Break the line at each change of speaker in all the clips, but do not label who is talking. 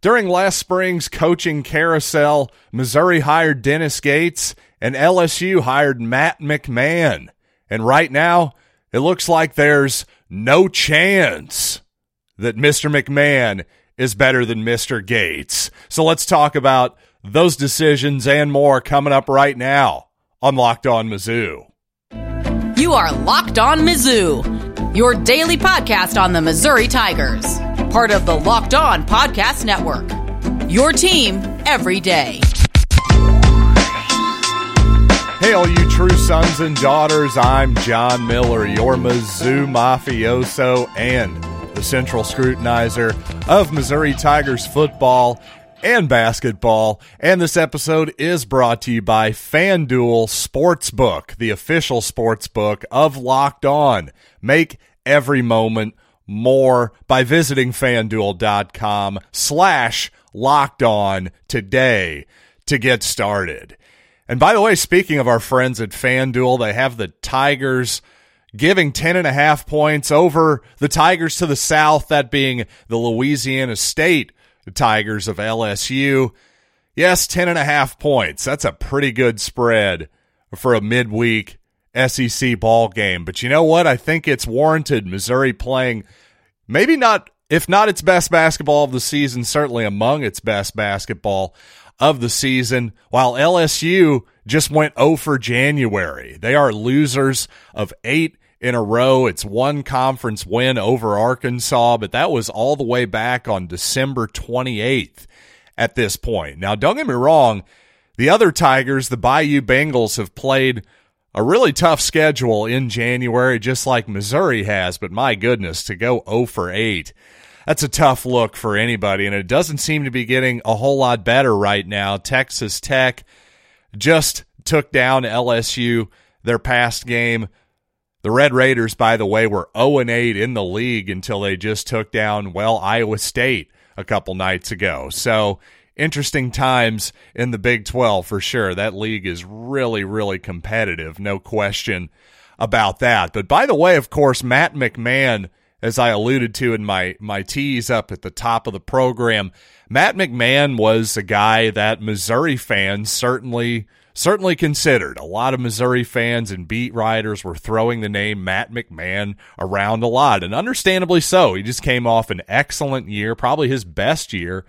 during last spring's coaching carousel, Missouri hired Dennis Gates and LSU hired Matt McMahon. And right now, it looks like there's no chance that Mr. McMahon is better than Mr. Gates. So let's talk about those decisions and more coming up right now on Locked On Mizzou.
You are Locked On Mizzou, your daily podcast on the Missouri Tigers, part of the Locked On Podcast Network. Your team every day.
Hey, all you true sons and daughters, I'm John Miller, your Mizzou mafioso and the central scrutinizer of Missouri Tigers football and basketball. And this episode is brought to you by FanDuel Sportsbook, the official sportsbook of Locked On. Make every moment more by visiting fanduel.com slash locked on today to get started. And by the way, speaking of our friends at FanDuel, they have the Tigers giving 10 and a half points over the Tigers to the south, that being the Louisiana State Tigers of LSU. Yes, 10 and a half points. That's a pretty good spread for a midweek SEC ball game. But you know what? I think it's warranted. Missouri playing maybe not, if not its best basketball of the season, certainly among its best basketball of the season, while LSU just went 0 for January. They are losers of eight in a row. It's one conference win over Arkansas, but that was all the way back on December 28th at this point. Now, don't get me wrong, the other Tigers, the Bayou Bengals, have played a really tough schedule in January, just like Missouri has, but my goodness, to go 0 for 8 that's a tough look for anybody, and it doesn't seem to be getting a whole lot better right now. Texas Tech just took down LSU their past game. The Red Raiders, by the way, were 0 8 in the league until they just took down, well, Iowa State a couple nights ago. So interesting times in the Big 12 for sure. That league is really, really competitive, no question about that. But by the way, of course, Matt McMahon as I alluded to in my my tease up at the top of the program, Matt McMahon was a guy that Missouri fans certainly certainly considered. A lot of Missouri fans and beat writers were throwing the name Matt McMahon around a lot, and understandably so. He just came off an excellent year, probably his best year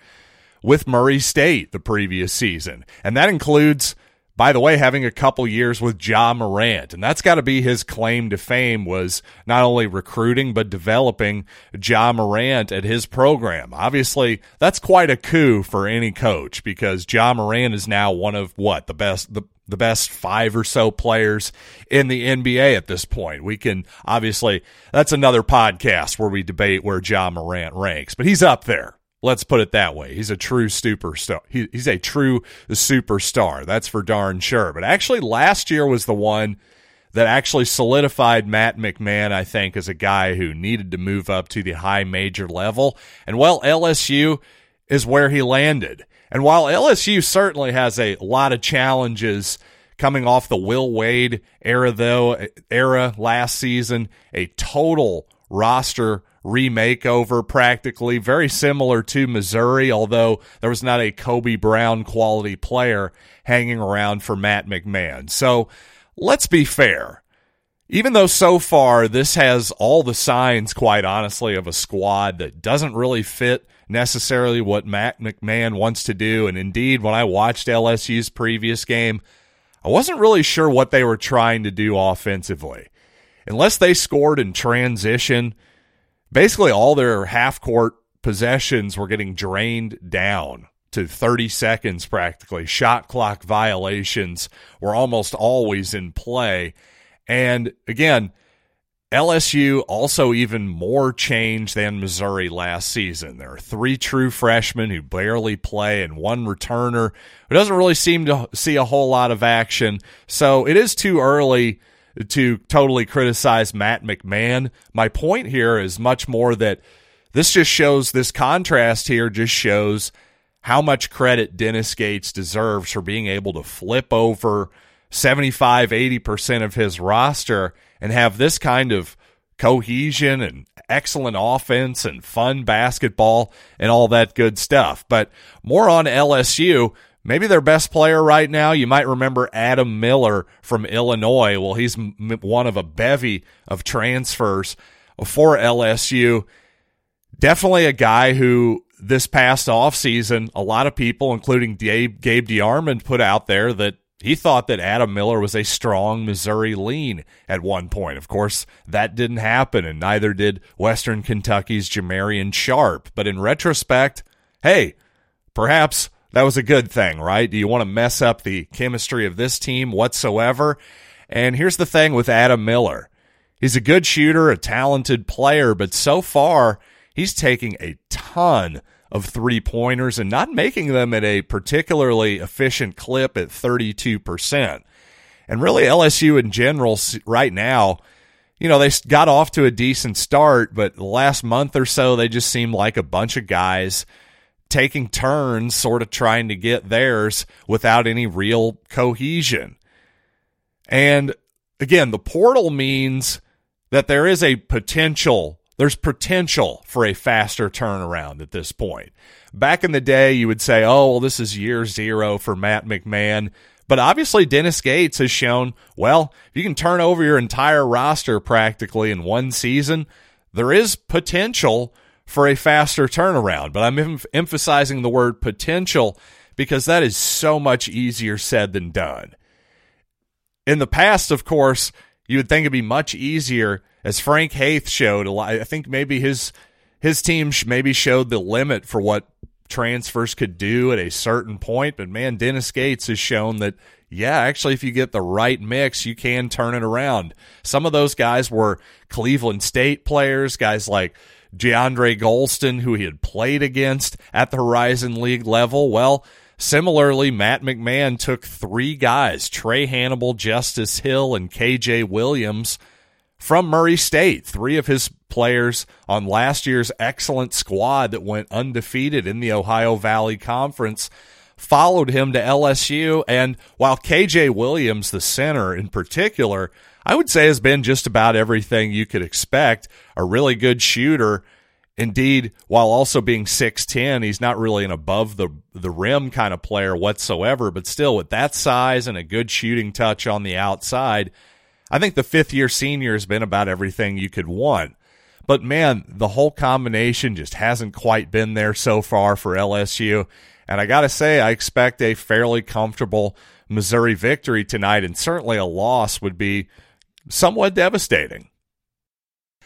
with Murray State the previous season. And that includes by the way, having a couple years with Ja Morant, and that's got to be his claim to fame was not only recruiting but developing Ja Morant at his program. Obviously, that's quite a coup for any coach because Ja Morant is now one of what the best the the best five or so players in the NBA at this point. We can obviously that's another podcast where we debate where Ja Morant ranks, but he's up there. Let's put it that way. He's a true superstar. He, he's a true superstar. That's for darn sure. But actually, last year was the one that actually solidified Matt McMahon, I think, as a guy who needed to move up to the high major level. And well, LSU is where he landed. And while LSU certainly has a lot of challenges coming off the Will Wade era, though, era last season, a total roster remakeover practically, very similar to Missouri, although there was not a Kobe Brown quality player hanging around for Matt McMahon. So let's be fair. Even though so far this has all the signs, quite honestly, of a squad that doesn't really fit necessarily what Matt McMahon wants to do. And indeed, when I watched LSU's previous game, I wasn't really sure what they were trying to do offensively. Unless they scored in transition, basically all their half court possessions were getting drained down to 30 seconds practically. Shot clock violations were almost always in play. And again, LSU also even more change than Missouri last season. There are three true freshmen who barely play and one returner who doesn't really seem to see a whole lot of action. So it is too early to totally criticize Matt McMahon. My point here is much more that this just shows this contrast here just shows how much credit Dennis Gates deserves for being able to flip over 75 80% of his roster and have this kind of cohesion and excellent offense and fun basketball and all that good stuff. But more on LSU. Maybe their best player right now, you might remember Adam Miller from Illinois. Well, he's one of a bevy of transfers for LSU. Definitely a guy who this past offseason, a lot of people, including Gabe, Gabe put out there that he thought that Adam Miller was a strong Missouri lean at one point. Of course, that didn't happen, and neither did Western Kentucky's Jamarion Sharp. But in retrospect, hey, perhaps that was a good thing, right? Do you want to mess up the chemistry of this team whatsoever? And here's the thing with Adam Miller he's a good shooter, a talented player, but so far, he's taking a ton of three pointers and not making them at a particularly efficient clip at 32%. And really, LSU in general, right now, you know, they got off to a decent start, but last month or so, they just seemed like a bunch of guys taking turns, sort of trying to get theirs without any real cohesion. And again, the portal means that there is a potential there's potential for a faster turnaround at this point. Back in the day, you would say, oh, well, this is year zero for Matt McMahon. But obviously, Dennis Gates has shown, well, if you can turn over your entire roster practically in one season, there is potential for a faster turnaround. But I'm em- emphasizing the word potential because that is so much easier said than done. In the past, of course, you would think it'd be much easier as Frank Haith showed, I think maybe his his team maybe showed the limit for what transfers could do at a certain point. But man, Dennis Gates has shown that yeah, actually, if you get the right mix, you can turn it around. Some of those guys were Cleveland State players, guys like DeAndre Gholston, who he had played against at the Horizon League level. Well, similarly, Matt McMahon took three guys Trae Hannibal, Justice Hill, and KJ Williams from Murray State. Three of his players on last year's excellent squad that went undefeated in the Ohio Valley Conference followed him to LSU. And while KJ Williams, the center in particular, I would say has been just about everything you could expect, a really good shooter. Indeed, while also being 6'10, he's not really an above the, the rim kind of player whatsoever, but still with that size and a good shooting touch on the outside, I think the fifth year senior has been about everything you could want. But man, the whole combination just hasn't quite been there so far for LSU. And I got to say, I expect a fairly comfortable Missouri victory tonight, and certainly a loss would be somewhat devastating.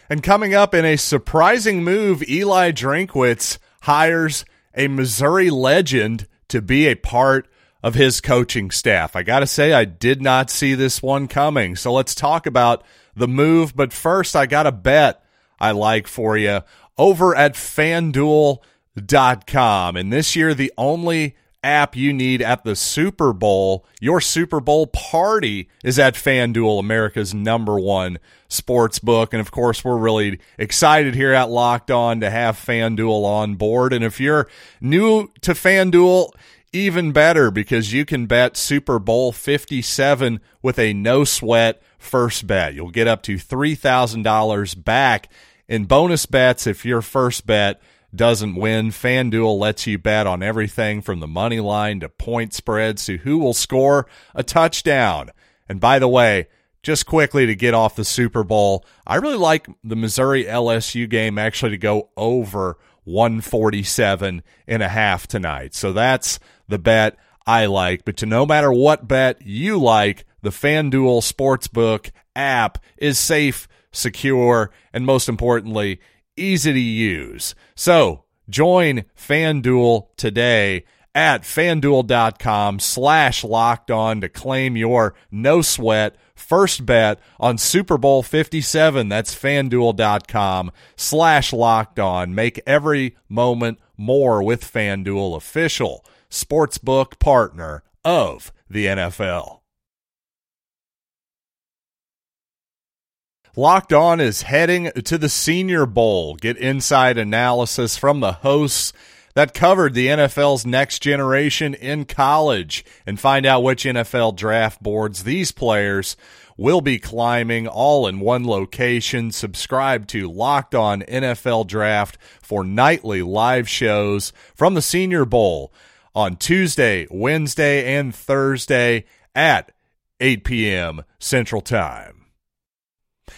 And coming up in a surprising move, Eli Drinkwitz hires a Missouri legend to be a part of his coaching staff. I got to say, I did not see this one coming. So let's talk about the move. But first, I got a bet I like for you over at fanduel.com. And this year, the only app you need at the Super Bowl, your Super Bowl party is at FanDuel, America's number one sports book. And of course, we're really excited here at Locked On to have FanDuel on board. And if you're new to FanDuel, even better because you can bet Super Bowl 57 with a no sweat first bet. You'll get up to $3,000 back in bonus bets if your first bet doesn't win. FanDuel lets you bet on everything from the money line to point spreads to who will score a touchdown. And by the way, just quickly to get off the Super Bowl, I really like the Missouri LSU game actually to go over 147 and a half tonight. So that's the bet I like. But to no matter what bet you like, the FanDuel Sportsbook app is safe, secure, and most importantly, easy to use. So join FanDuel today at fanduel.com slash locked on to claim your no sweat first bet on Super Bowl 57. That's fanduel.com slash locked on. Make every moment more with FanDuel official sportsbook partner of the NFL. Locked On is heading to the Senior Bowl. Get inside analysis from the hosts that covered the NFL's next generation in college and find out which NFL draft boards these players will be climbing all in one location. Subscribe to Locked On NFL Draft for nightly live shows from the Senior Bowl on Tuesday, Wednesday, and Thursday at 8 p.m. Central Time.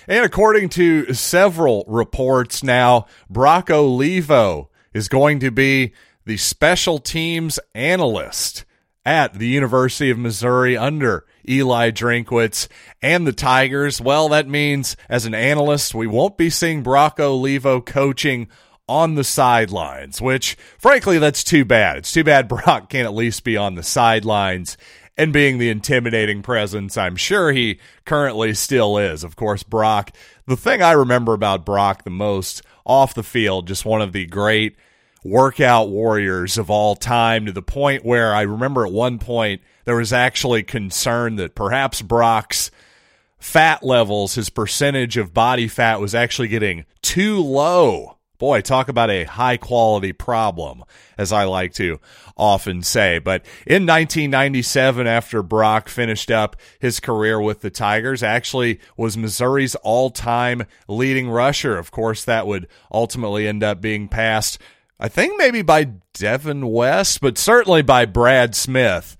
And according to several reports now, Brock Olivo is going to be the special teams analyst at the University of Missouri under Eli Drinkwitz and the Tigers. Well, that means as an analyst, we won't be seeing Brock Olivo coaching on the sidelines, which frankly, that's too bad. It's too bad Brock can't at least be on the sidelines and being the intimidating presence I'm sure he currently still is. Of course, Brock, the thing I remember about Brock the most off the field, just one of the great workout warriors of all time to the point where I remember at one point there was actually concern that perhaps Brock's fat levels, his percentage of body fat was actually getting too low Boy, talk about a high quality problem, as I like to often say. But in 1997, after Brock finished up his career with the Tigers, actually was Missouri's all time leading rusher. Of course, that would ultimately end up being passed, I think maybe by Devin West, but certainly by Brad Smith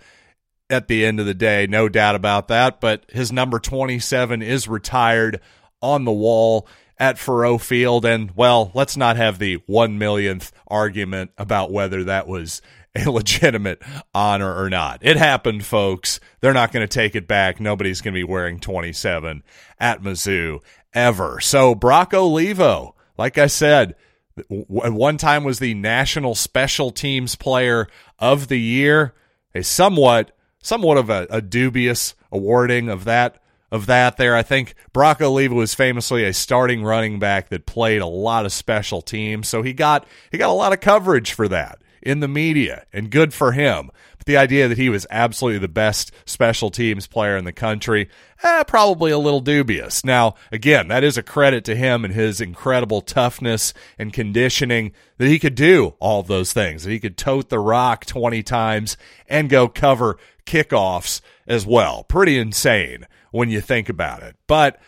at the end of the day. No doubt about that. But his number 27 is retired on the wall at Faurot Field. And, well, let's not have the one millionth argument about whether that was a legitimate honor or not. It happened, folks. They're not going to take it back. Nobody's going to be wearing 27 at Mizzou ever. So, Brock Olivo, like I said, at one time was the National Special Teams Player of the Year. A somewhat, somewhat of a, a dubious awarding of that of that there. I think Brock Olivo was famously a starting running back that played a lot of special teams, so he got he got a lot of coverage for that in the media, and good for him. But the idea that he was absolutely the best special teams player in the country, eh, probably a little dubious. Now, again, that is a credit to him and his incredible toughness and conditioning that he could do all those things, that he could tote the rock 20 times and go cover kickoffs as well. Pretty insane when you think about it. But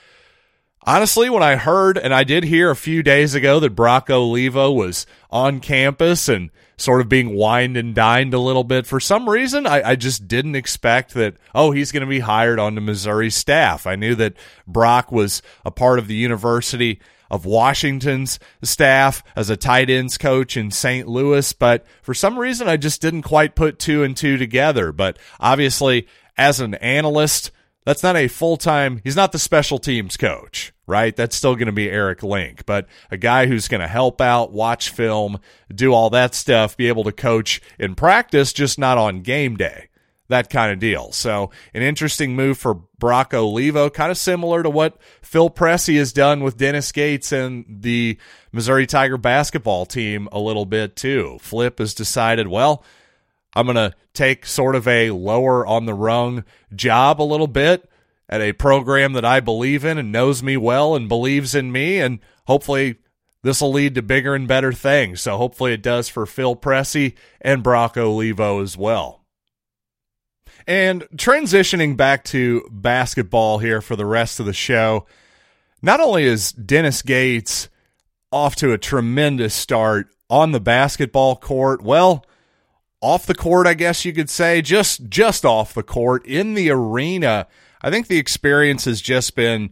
honestly, when I heard, and I did hear a few days ago that Brock Olivo was on campus and sort of being wined and dined a little bit, for some reason, I, I just didn't expect that, oh, he's going to be hired onto Missouri staff. I knew that Brock was a part of the University of Washington's staff as a tight ends coach in St. Louis, but for some reason I just didn't quite put two and two together. But obviously, as an analyst, that's not a full time, he's not the special teams coach, right? That's still going to be Erik Link, but a guy who's going to help out, watch film, do all that stuff, be able to coach in practice, just not on game day. That kind of deal. So, an interesting move for Brock Olivo, kind of similar to what Phil Pressey has done with Dennis Gates and the Missouri Tiger basketball team a little bit too. Flip has decided, well, I'm going to take sort of a lower on the rung job a little bit at a program that I believe in and knows me well and believes in me. And hopefully this will lead to bigger and better things. So hopefully it does for Phil Pressey and Brock Olivo as well. And transitioning back to basketball here for the rest of the show, not only is Dennis Gates off to a tremendous start on the basketball court, well, off the court, I guess you could say, just just off the court in the arena. I think the experience has just been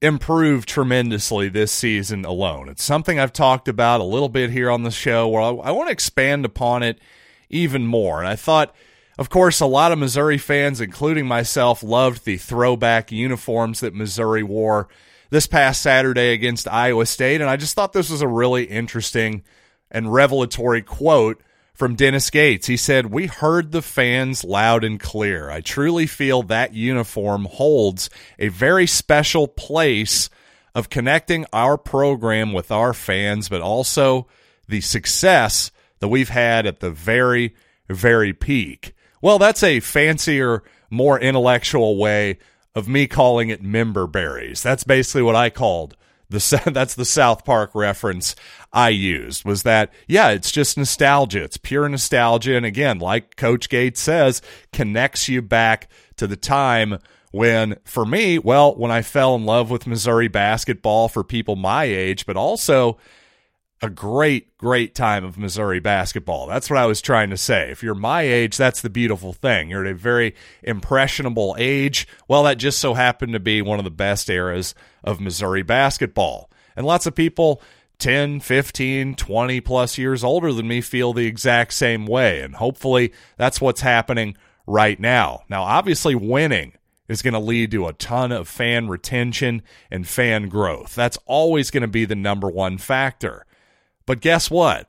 improved tremendously this season alone. It's something I've talked about a little bit here on the show where I, I want to expand upon it even more. And I thought, of course, a lot of Missouri fans, including myself, loved the throwback uniforms that Missouri wore this past Saturday against Iowa State. And I just thought this was a really interesting and revelatory quote from Dennis Gates. He said, We heard the fans loud and clear. I truly feel that uniform holds a very special place of connecting our program with our fans, but also the success that we've had at the very, very peak. Well, that's a fancier, more intellectual way of me calling it member berries. That's basically what I called the that's the South Park reference I used was that yeah, it's just nostalgia. It's pure nostalgia and again, like coach Gates says, connects you back to the time when for me, well, when I fell in love with Missouri basketball for people my age, but also a great, great time of Missouri basketball. That's what I was trying to say. If you're my age, that's the beautiful thing. You're at a very impressionable age. Well, that just so happened to be one of the best eras of Missouri basketball. And lots of people 10, 15, 20 plus years older than me feel the exact same way. And hopefully that's what's happening right now. Now, obviously, winning is going to lead to a ton of fan retention and fan growth. That's always going to be the number one factor. But guess what?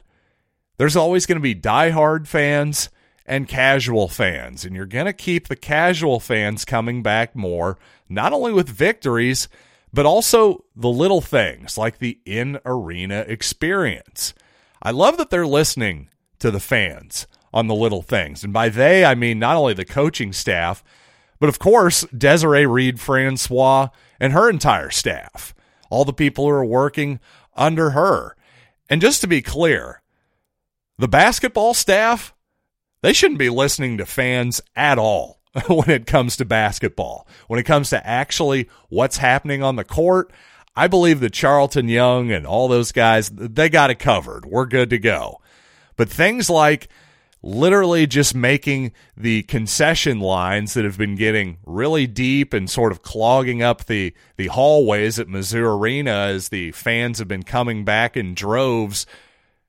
There's always going to be diehard fans and casual fans, and you're going to keep the casual fans coming back more, not only with victories, but also the little things like the in arena experience. I love that they're listening to the fans on the little things. And by they, I mean not only the coaching staff, but of course, Desiree Reed Francois and her entire staff, all the people who are working under her. And just to be clear, the basketball staff, they shouldn't be listening to fans at all when it comes to basketball. When it comes to actually what's happening on the court, I believe that Charlton Young and all those guys, they got it covered. We're good to go. But things like literally just making the concession lines that have been getting really deep and sort of clogging up the, the hallways at Mizzou Arena as the fans have been coming back in droves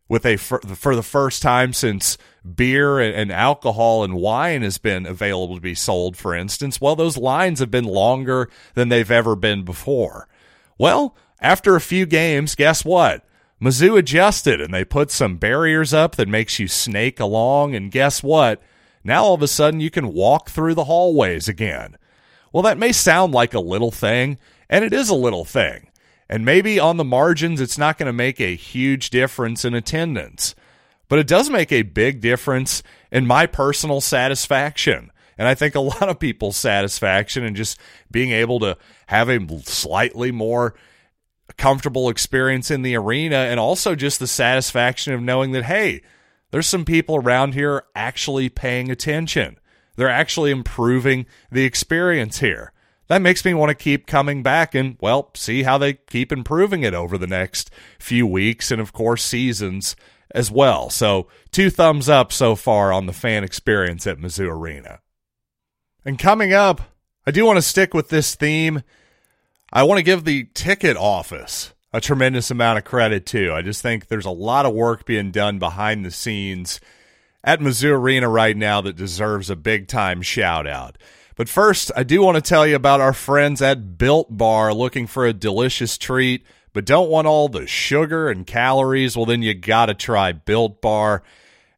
with a for, for the first time since beer and alcohol and wine has been available to be sold for instance. Well those lines have been longer than they've ever been before. Well after a few games guess what Mizzou adjusted and they put some barriers up that makes you snake along. And guess what? Now all of a sudden you can walk through the hallways again. Well, that may sound like a little thing, and it is a little thing. And maybe on the margins, it's not going to make a huge difference in attendance, but it does make a big difference in my personal satisfaction. And I think a lot of people's satisfaction in just being able to have a slightly more comfortable experience in the arena and also just the satisfaction of knowing that, hey, there's some people around here actually paying attention. They're actually improving the experience here. That makes me want to keep coming back and, well, see how they keep improving it over the next few weeks and, of course, seasons as well. So, two thumbs up so far on the fan experience at Mizzou Arena. And coming up, I do want to stick with this theme I want to give the ticket office a tremendous amount of credit too. I just think there's a lot of work being done behind the scenes at Mizzou Arena right now that deserves a big time shout out. But first, I do want to tell you about our friends at Built Bar looking for a delicious treat, but don't want all the sugar and calories. Well, then you got to try Built Bar.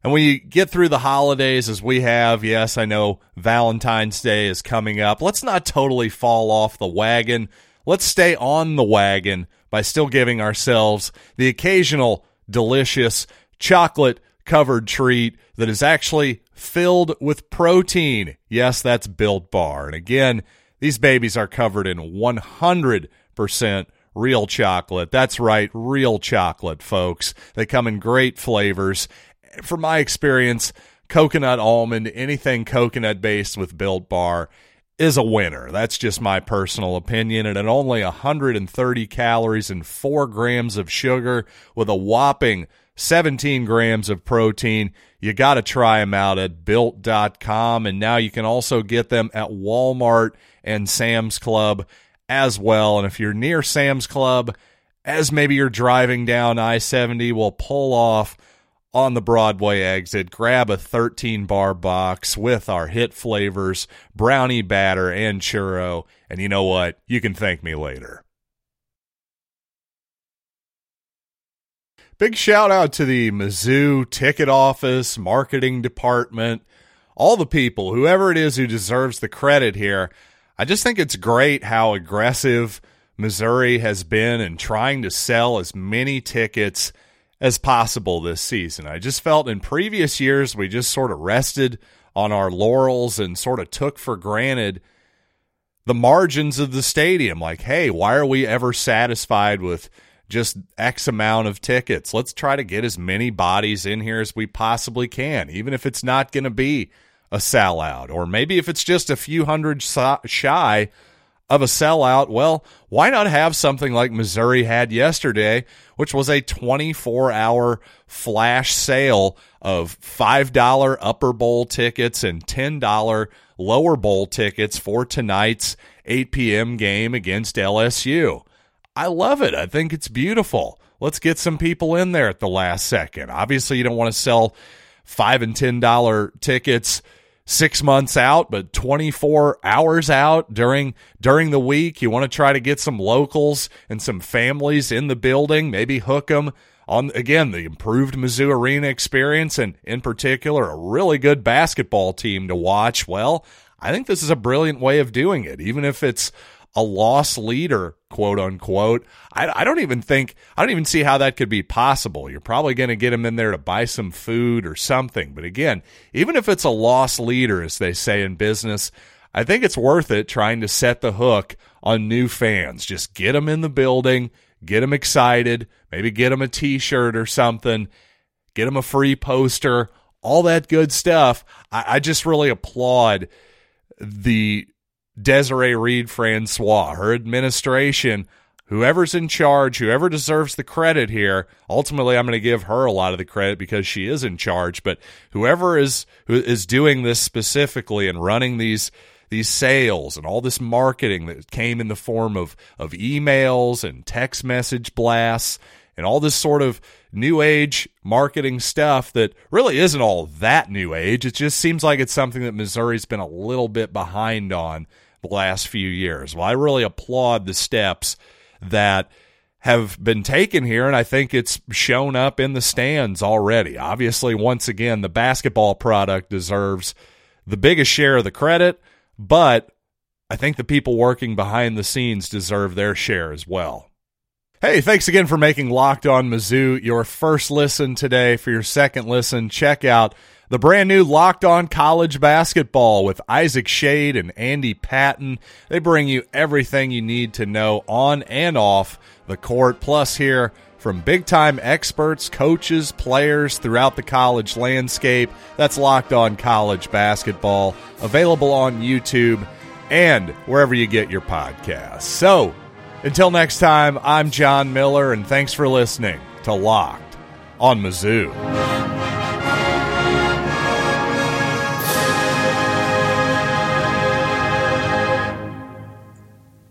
And when you get through the holidays, as we have, yes, I know Valentine's Day is coming up. Let's not totally fall off the wagon let's stay on the wagon by still giving ourselves the occasional delicious chocolate covered treat that is actually filled with protein. Yes, that's Built Bar. And again, these babies are covered in 100% real chocolate. That's right, real chocolate, folks. They come in great flavors. From my experience, coconut almond, anything coconut based with Built Bar is a winner. That's just my personal opinion. And at only 130 calories and 4 grams of sugar with a whopping 17 grams of protein, you got to try them out at built.com. And now you can also get them at Walmart and Sam's Club as well. And if you're near Sam's Club, as maybe you're driving down I 70, we'll pull off on the Broadway exit, grab a 13 bar box with our hit flavors, brownie batter, and churro. And you know what? You can thank me later. Big shout out to the Mizzou ticket office, marketing department, all the people, whoever it is who deserves the credit here. I just think it's great how aggressive Missouri has been in trying to sell as many tickets as possible this season. I just felt in previous years we just sort of rested on our laurels and sort of took for granted the margins of the stadium. Like, hey, why are we ever satisfied with just X amount of tickets? Let's try to get as many bodies in here as we possibly can, even if it's not going to be a sellout, or maybe if it's just a few hundred shy of a sellout, well, why not have something like Missouri had yesterday, which was a 24 hour flash sale of $5 upper bowl tickets and $10 lower bowl tickets for tonight's 8 p.m. game against LSU. I love it. I think it's beautiful. Let's get some people in there at the last second. Obviously, you don't want to sell five and ten dollar tickets six months out, but 24 hours out during during the week. You want to try to get some locals and some families in the building, maybe hook them on again the improved Mizzou Arena experience and in particular a really good basketball team to watch. Well, I think this is a brilliant way of doing it, even if it's a loss leader, quote unquote. I, I don't even think, I don't even see how that could be possible. You're probably going to get them in there to buy some food or something. But again, even if it's a loss leader, as they say in business, I think it's worth it trying to set the hook on new fans. Just get them in the building, get them excited, maybe get them a t shirt or something, get them a free poster, all that good stuff. I, I just really applaud the Desiree Reed Francois, her administration, whoever's in charge, whoever deserves the credit here. Ultimately, I'm going to give her a lot of the credit because she is in charge. But whoever is who is doing this specifically and running these these sales and all this marketing that came in the form of of emails and text message blasts and all this sort of new age marketing stuff that really isn't all that new age. It just seems like it's something that Missouri's been a little bit behind on the last few years. Well, I really applaud the steps that have been taken here, and I think it's shown up in the stands already. Obviously, once again, the basketball product deserves the biggest share of the credit, but I think the people working behind the scenes deserve their share as well. Hey, thanks again for making Locked On Mizzou your first listen today. For your second listen, check out the brand new Locked On College Basketball with Isaac Schade and Andy Patton. They bring you everything you need to know on and off the court. Plus, here from big time experts, coaches, players throughout the college landscape. That's Locked On College Basketball, available on YouTube and wherever you get your podcasts. So, until next time, I'm John Miller, and thanks for listening to Locked on Mizzou.